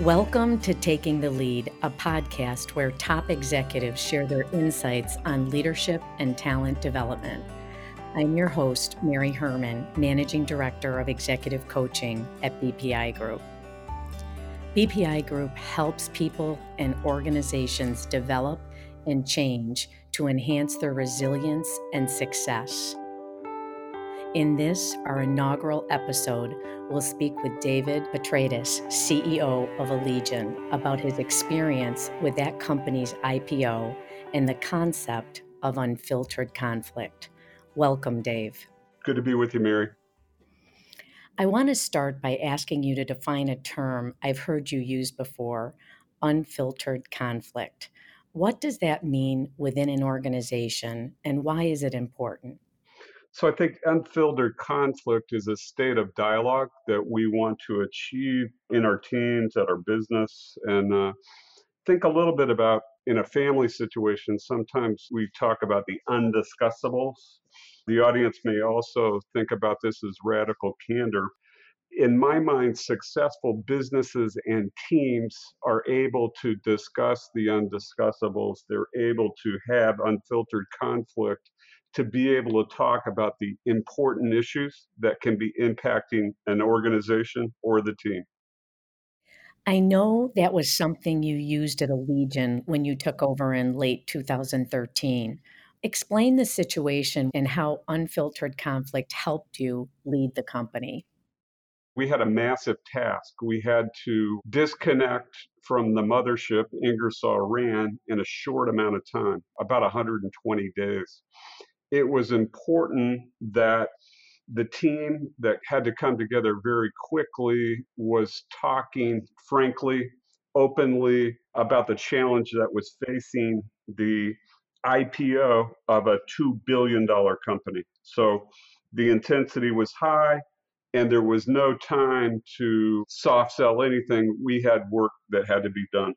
Welcome to Taking the Lead, a podcast where top executives share their insights on leadership and talent development. I'm your host, Mary Herman, Managing Director of Executive Coaching at BPI Group. BPI Group helps people and organizations develop and change to enhance their resilience and success. In this, our inaugural episode, we'll speak with David Petratis, CEO of Allegion, about his experience with that company's IPO and the concept of unfiltered conflict. Welcome, Dave. Good to be with you, Mary. I want to start by asking you to define a term I've heard you use before unfiltered conflict. What does that mean within an organization, and why is it important? So I think unfiltered conflict is a state of dialogue that we want to achieve in our teams, at our business, and uh, think a little bit about in a family situation. Sometimes we talk about the undiscussables. The audience may also think about this as radical candor. In my mind, successful businesses and teams are able to discuss the undiscussables. They're able to have unfiltered conflict to be able to talk about the important issues that can be impacting an organization or the team. I know that was something you used at Allegion when you took over in late 2013. Explain the situation and how unfiltered conflict helped you lead the company. We had a massive task. We had to disconnect from the mothership Ingersoll Rand in a short amount of time, about 120 days it was important that the team that had to come together very quickly was talking frankly, openly about the challenge that was facing the IPO of a $2 billion company. So the intensity was high and there was no time to soft sell anything. We had work that had to be done.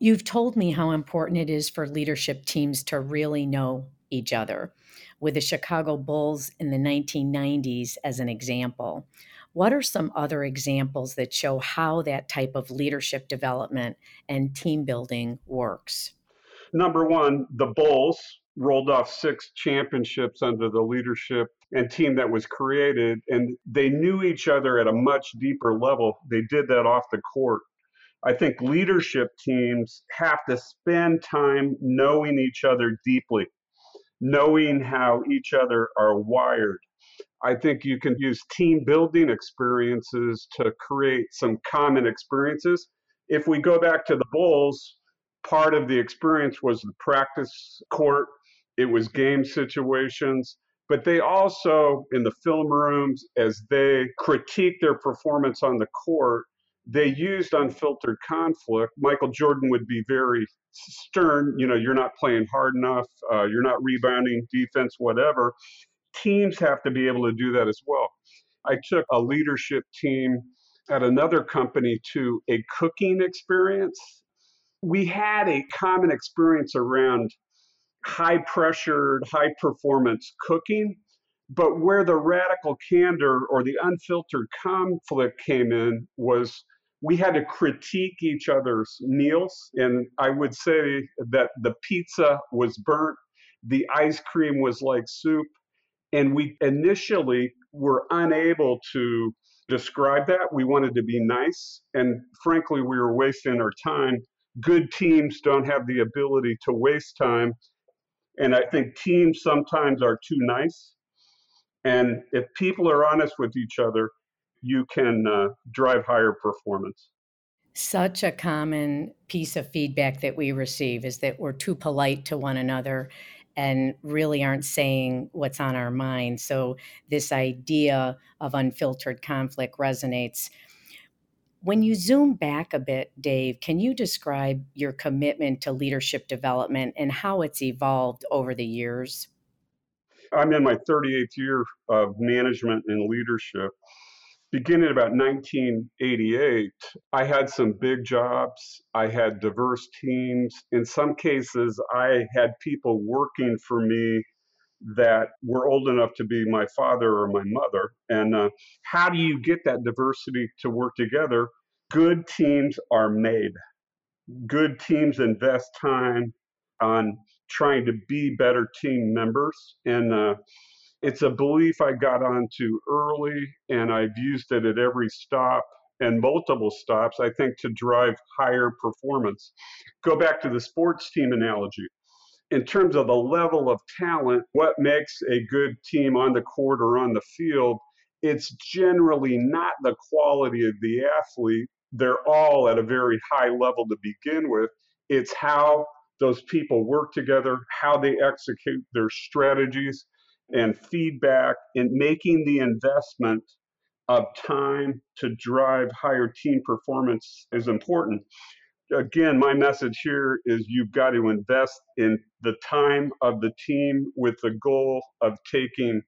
You've told me how important it is for leadership teams to really know each other, with the Chicago Bulls in the 1990s as an example. What are some other examples that show how that type of leadership development and team building works? Number one, the Bulls rolled off six championships under the leadership and team that was created, and they knew each other at a much deeper level. They did that off the court. I think leadership teams have to spend time knowing each other deeply knowing how each other are wired. I think you can use team building experiences to create some common experiences. If we go back to the Bulls, part of the experience was the practice court, it was game situations, but they also, in the film rooms, as they critique their performance on the court, they used unfiltered conflict. Michael Jordan would be very stern, you know, you're not playing hard enough, uh, you're not rebounding defense, whatever. Teams have to be able to do that as well. I took a leadership team at another company to a cooking experience. We had a common experience around high pressured, high performance cooking. But where the radical candor or the unfiltered conflict came in was we had to critique each other's meals. And I would say that the pizza was burnt, the ice cream was like soup. And we initially were unable to describe that. We wanted to be nice. And frankly, we were wasting our time. Good teams don't have the ability to waste time. And I think teams sometimes are too nice. And if people are honest with each other, you can uh, drive higher performance. Such a common piece of feedback that we receive is that we're too polite to one another and really aren't saying what's on our mind. So, this idea of unfiltered conflict resonates. When you zoom back a bit, Dave, can you describe your commitment to leadership development and how it's evolved over the years? I'm in my 38th year of management and leadership beginning about 1988, I had some big jobs. I had diverse teams. In some cases, I had people working for me that were old enough to be my father or my mother. And uh, how do you get that diversity to work together? good teams are made. Good teams invest time on trying to be better team members. And uh, it's a belief I got onto early, and I've used it at every stop and multiple stops, I think, to drive higher performance. Go back to the sports team analogy. In terms of the level of talent, what makes a good team on the court or on the field, it's generally not the quality of the athlete. They're all at a very high level to begin with. It's how those people work together, how they execute their strategies and feedback, and making the investment of time to drive higher team performance is important. Again, my message here is you've got to invest in the time of the team with the goal of taking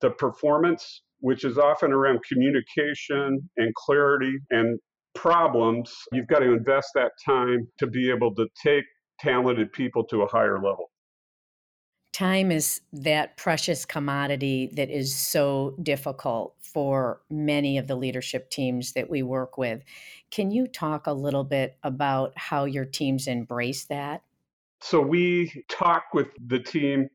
the performance, which is often around communication and clarity and problems. You've got to invest that time to be able to take talented people to a higher level. Time is that precious commodity that is so difficult for many of the leadership teams that we work with. Can you talk a little bit about how your teams embrace that? So, we talk with the team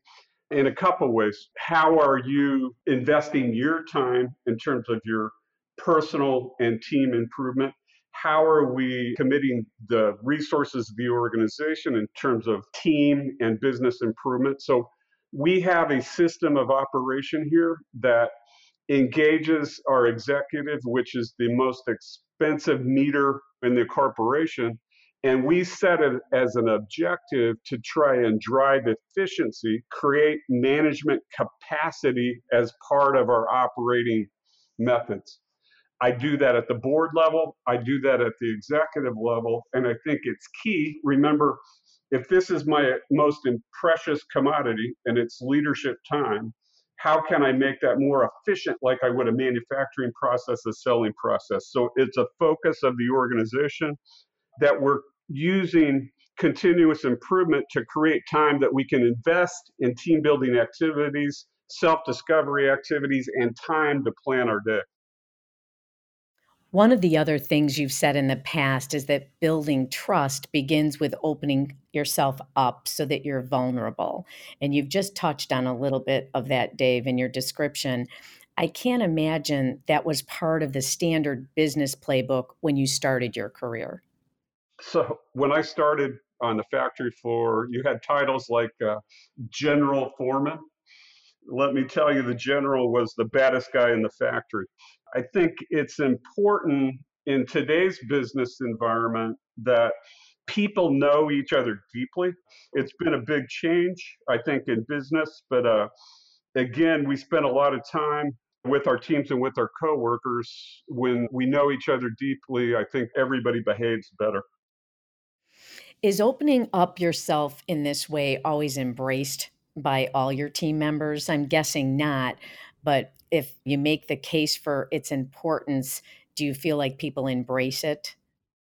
in a couple ways. How are you investing your time in terms of your personal and team improvement? How are we committing the resources of the organization in terms of team and business improvement? So we have a system of operation here that engages our executive, which is the most expensive meter in the corporation. And we set it as an objective to try and drive efficiency, create management capacity as part of our operating methods. I do that at the board level, I do that at the executive level, and I think it's key. Remember, if this is my most precious commodity and it's leadership time, how can I make that more efficient like I would a manufacturing process, a selling process? So it's a focus of the organization that we're using continuous improvement to create time that we can invest in team building activities, self discovery activities, and time to plan our day. One of the other things you've said in the past is that building trust begins with opening yourself up so that you're vulnerable. And you've just touched on a little bit of that, Dave, in your description. I can't imagine that was part of the standard business playbook when you started your career. So, when I started on the factory floor, you had titles like uh, General Foreman. Let me tell you, the general was the baddest guy in the factory. I think it's important in today's business environment that people know each other deeply. It's been a big change, I think, in business, but uh, again, we spend a lot of time with our teams and with our coworkers. When we know each other deeply, I think everybody behaves better. Is opening up yourself in this way always embraced by all your team members? I'm guessing not, but if you make the case for its importance, do you feel like people embrace it?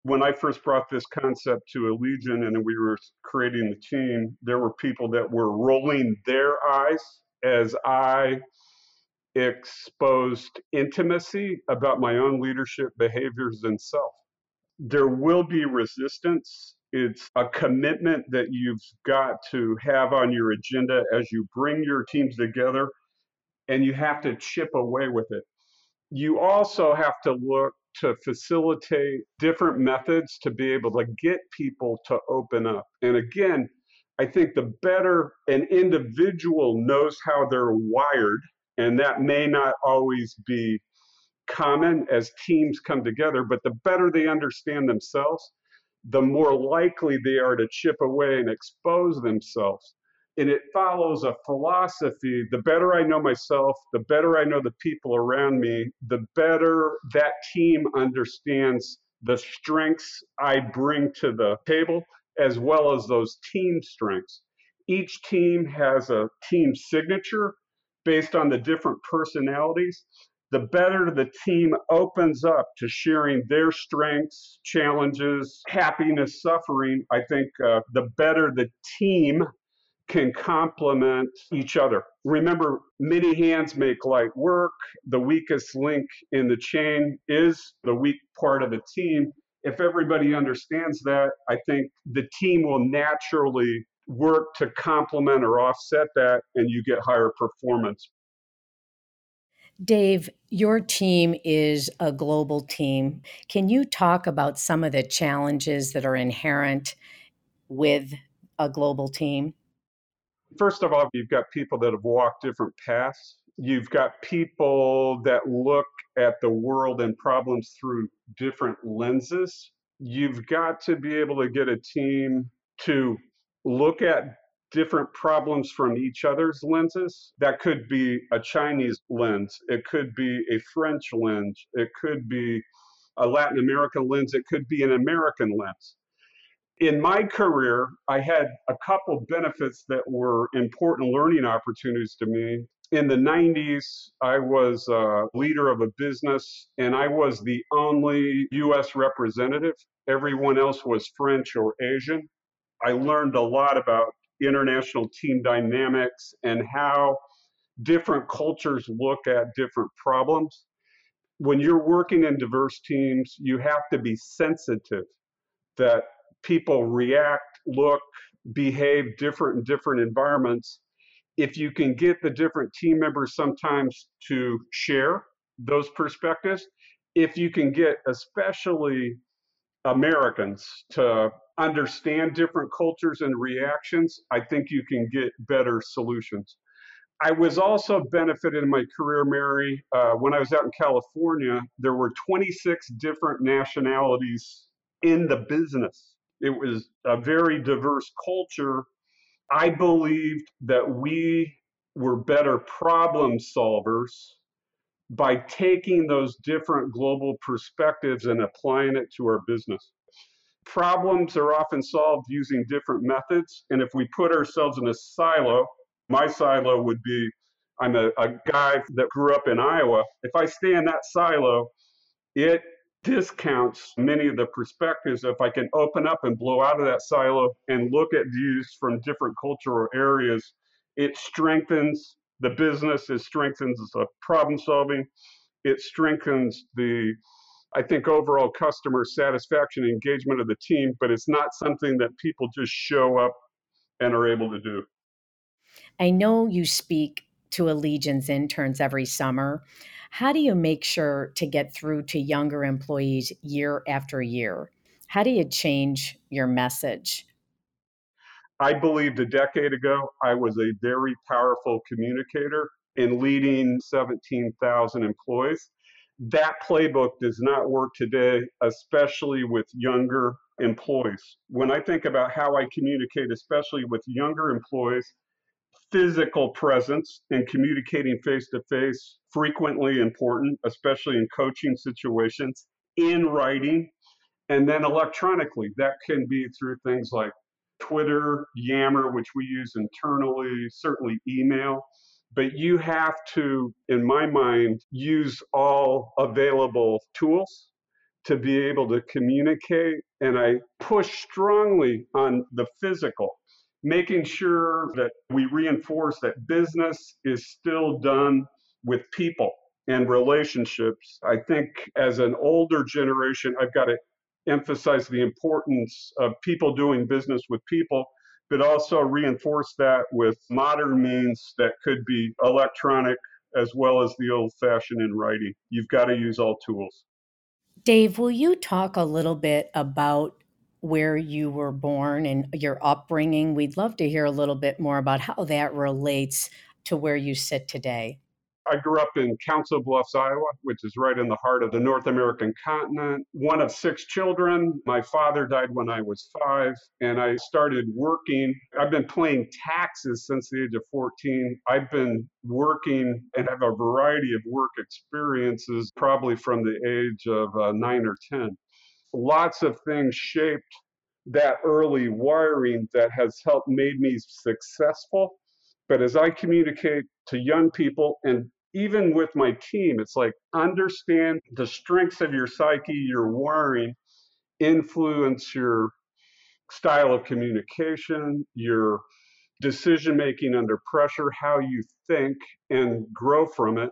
When I first brought this concept to Allegion and we were creating the team, there were people that were rolling their eyes as I exposed intimacy about my own leadership behaviors and self. There will be resistance. It's a commitment that you've got to have on your agenda as you bring your teams together and you have to chip away with it. You also have to look to facilitate different methods to be able to get people to open up. And again, I think the better an individual knows how they're wired, and that may not always be common as teams come together, but the better they understand themselves, the more likely they are to chip away and expose themselves and it follows a philosophy the better I know myself, the better I know the people around me, the better that team understands the strengths I bring to the table, as well as those team strengths. Each team has a team signature based on the different personalities. The better the team opens up to sharing their strengths, challenges, happiness, suffering, I think uh, the better the team can complement each other. Remember, many hands make light work. The weakest link in the chain is the weak part of the team. If everybody understands that, I think the team will naturally work to complement or offset that, and you get higher performance. Dave, your team is a global team. Can you talk about some of the challenges that are inherent with a global team? First of all, you've got people that have walked different paths. You've got people that look at the world and problems through different lenses. You've got to be able to get a team to look at different problems from each other's lenses. That could be a Chinese lens, it could be a French lens, it could be a Latin American lens, it could be an American lens. In my career, I had a couple benefits that were important learning opportunities to me. In the 90s, I was a leader of a business and I was the only US representative. Everyone else was French or Asian. I learned a lot about international team dynamics and how different cultures look at different problems. When you're working in diverse teams, you have to be sensitive that people react, look, behave different in different environments. If you can get the different team members sometimes to share those perspectives, if you can get especially Americans to understand different cultures and reactions, I think you can get better solutions. I was also benefited in my career, Mary. Uh, when I was out in California, there were 26 different nationalities in the business. It was a very diverse culture. I believed that we were better problem solvers by taking those different global perspectives and applying it to our business problems are often solved using different methods. And if we put ourselves in a silo, my silo would be I'm a, a guy that grew up in Iowa. If I stay in that silo, it discounts many of the perspectives. If I can open up and blow out of that silo and look at views from different cultural areas, it strengthens the business, it strengthens the problem solving, it strengthens the I think overall customer satisfaction and engagement of the team, but it's not something that people just show up and are able to do. I know you speak to Allegion's interns every summer. How do you make sure to get through to younger employees year after year? How do you change your message? I believed a decade ago I was a very powerful communicator in leading 17,000 employees. That playbook does not work today, especially with younger employees. When I think about how I communicate, especially with younger employees, physical presence and communicating face to face frequently important, especially in coaching situations, in writing, and then electronically. That can be through things like Twitter, Yammer, which we use internally, certainly email but you have to, in my mind, use all available tools to be able to communicate. And I push strongly on the physical, making sure that we reinforce that business is still done with people and relationships. I think as an older generation, I've got to emphasize the importance of people doing business with people but also reinforce that with modern means that could be electronic as well as the old fashioned in writing. You've got to use all tools. Dave, will you talk a little bit about where you were born and your upbringing? We'd love to hear a little bit more about how that relates to where you sit today. I grew up in Council Bluffs, Iowa, which is right in the heart of the North American continent. One of six children. My father died when I was five, and I started working. I've been paying taxes since the age of 14. I've been working and have a variety of work experiences probably from the age of uh, nine or 10. Lots of things shaped that early wiring that has helped made me successful. But as I communicate to young people and even with my team, it's like understand the strengths of your psyche, your wiring, influence your style of communication, your decision making under pressure, how you think and grow from it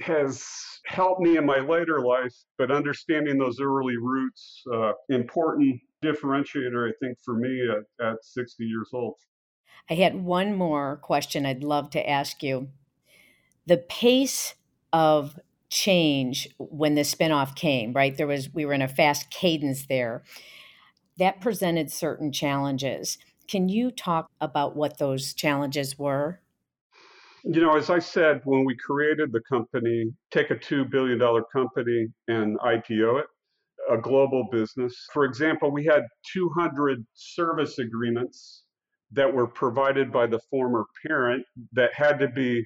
has helped me in my later life, but understanding those early roots, uh, important differentiator, I think, for me at, at 60 years old. I had one more question I'd love to ask you. The pace of change when the spinoff came, right? There was we were in a fast cadence there. That presented certain challenges. Can you talk about what those challenges were? You know, as I said, when we created the company, take a $2 billion company and IPO it, a global business. For example, we had 200 service agreements that were provided by the former parent that had to be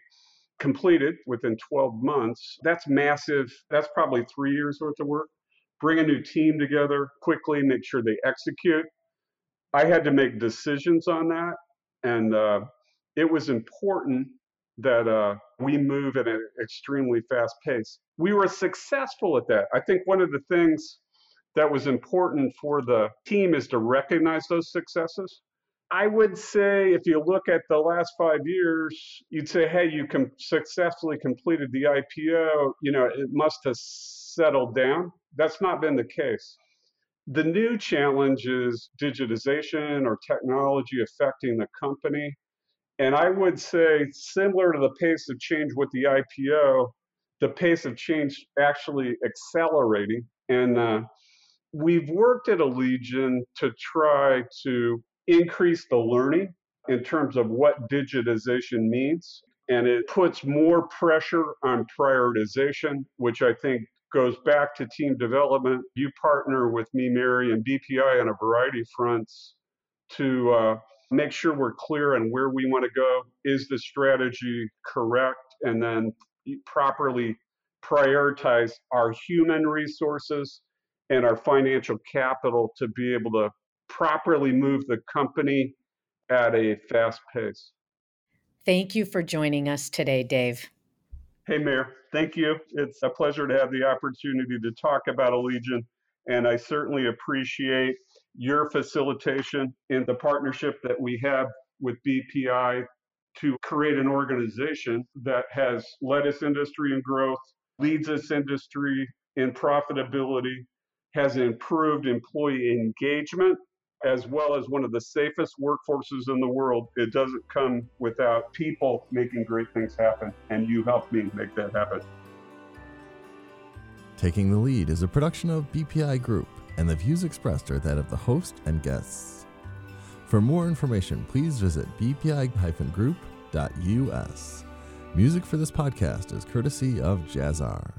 completed within 12 months. That's massive. That's probably three years worth of work. Bring a new team together quickly, make sure they execute. I had to make decisions on that. And uh, it was important that uh, we move at an extremely fast pace. We were successful at that. I think one of the things that was important for the team is to recognize those successes. I would say if you look at the last five years, you'd say, hey, you com- successfully completed the IPO. You know, it must have settled down. That's not been the case. The new challenge is digitization or technology affecting the company. And I would say, similar to the pace of change with the IPO, the pace of change actually accelerating. And uh, we've worked at Allegion to try to increase the learning in terms of what digitization means. And it puts more pressure on prioritization, which I think goes back to team development. You partner with me, Mary, and BPI on a variety of fronts to uh, make sure we're clear on where we want to go. Is the strategy correct? And then properly prioritize our human resources and our financial capital to be able to properly move the company at a fast pace. Thank you for joining us today, Dave. Hey, Mary. Thank you. It's a pleasure to have the opportunity to talk about Allegion, and I certainly appreciate your facilitation in the partnership that we have with BPI to create an organization that has led its industry in growth, leads its industry in profitability, has improved employee engagement, as well as one of the safest workforces in the world. It doesn't come without people making great things happen, and you helped me make that happen. Taking the Lead is a production of BPI Group, and the views expressed are that of the host and guests. For more information, please visit bpi-group.us. Music for this podcast is courtesy of Jazzar.